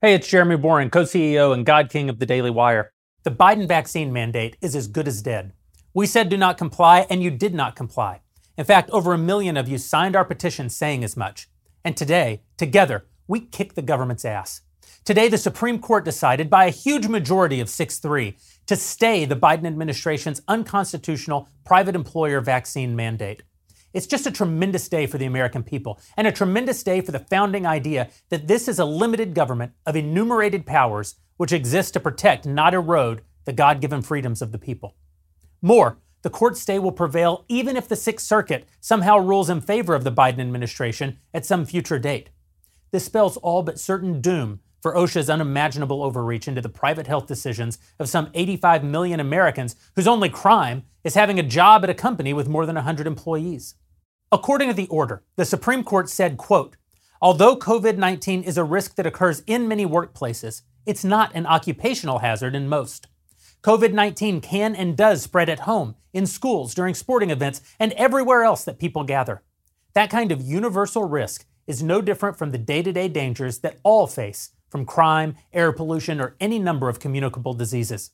Hey, it's Jeremy Boreing, co CEO and God King of the Daily Wire. The Biden vaccine mandate is as good as dead. We said do not comply, and you did not comply. In fact, over a million of you signed our petition saying as much. And today, together, we kick the government's ass. Today, the Supreme Court decided by a huge majority of 6 3 to stay the Biden administration's unconstitutional private employer vaccine mandate. It's just a tremendous day for the American people and a tremendous day for the founding idea that this is a limited government of enumerated powers which exists to protect, not erode, the God given freedoms of the people. More, the court stay will prevail even if the Sixth Circuit somehow rules in favor of the Biden administration at some future date. This spells all but certain doom for OSHA's unimaginable overreach into the private health decisions of some 85 million Americans whose only crime is having a job at a company with more than 100 employees. According to the order, the Supreme Court said, quote, Although COVID-19 is a risk that occurs in many workplaces, it's not an occupational hazard in most. COVID-19 can and does spread at home, in schools, during sporting events, and everywhere else that people gather. That kind of universal risk is no different from the day-to-day dangers that all face from crime, air pollution, or any number of communicable diseases.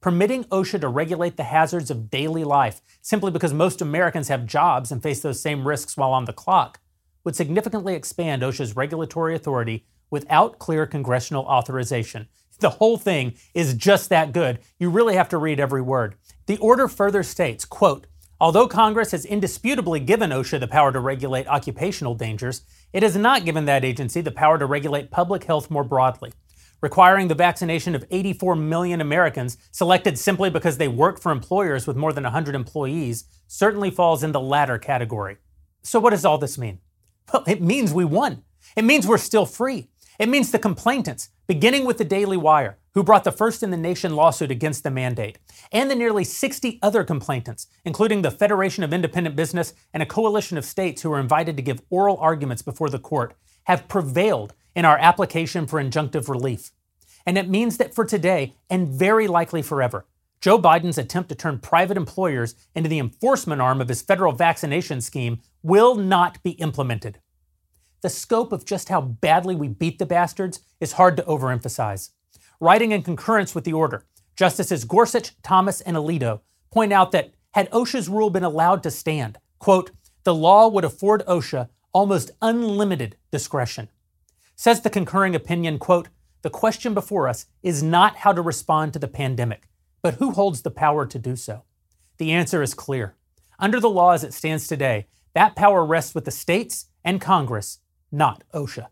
Permitting OSHA to regulate the hazards of daily life simply because most Americans have jobs and face those same risks while on the clock would significantly expand OSHA's regulatory authority without clear congressional authorization. The whole thing is just that good. You really have to read every word. The order further states, quote, Although Congress has indisputably given OSHA the power to regulate occupational dangers, it has not given that agency the power to regulate public health more broadly. Requiring the vaccination of 84 million Americans selected simply because they work for employers with more than 100 employees certainly falls in the latter category. So, what does all this mean? Well, it means we won. It means we're still free. It means the complainants, beginning with the Daily Wire, who brought the first in the nation lawsuit against the mandate, and the nearly 60 other complainants, including the Federation of Independent Business and a coalition of states who were invited to give oral arguments before the court, have prevailed in our application for injunctive relief. And it means that for today, and very likely forever, Joe Biden's attempt to turn private employers into the enforcement arm of his federal vaccination scheme will not be implemented. The scope of just how badly we beat the bastards is hard to overemphasize. Writing in concurrence with the order, Justices Gorsuch, Thomas, and Alito point out that had OSHA's rule been allowed to stand, quote, the law would afford OSHA almost unlimited discretion. Says the concurring opinion, quote, the question before us is not how to respond to the pandemic, but who holds the power to do so. The answer is clear. Under the law as it stands today, that power rests with the states and Congress, not OSHA.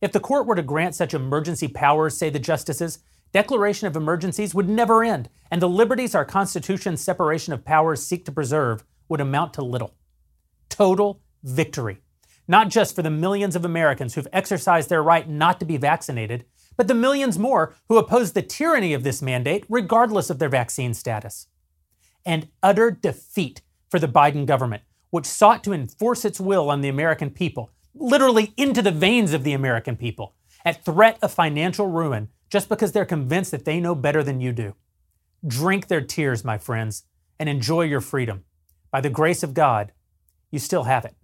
If the court were to grant such emergency powers, say the justices, declaration of emergencies would never end, and the liberties our Constitution's separation of powers seek to preserve would amount to little. Total victory. Not just for the millions of Americans who've exercised their right not to be vaccinated, but the millions more who oppose the tyranny of this mandate regardless of their vaccine status. And utter defeat for the Biden government, which sought to enforce its will on the American people literally into the veins of the American people at threat of financial ruin just because they're convinced that they know better than you do. Drink their tears, my friends, and enjoy your freedom. By the grace of God, you still have it.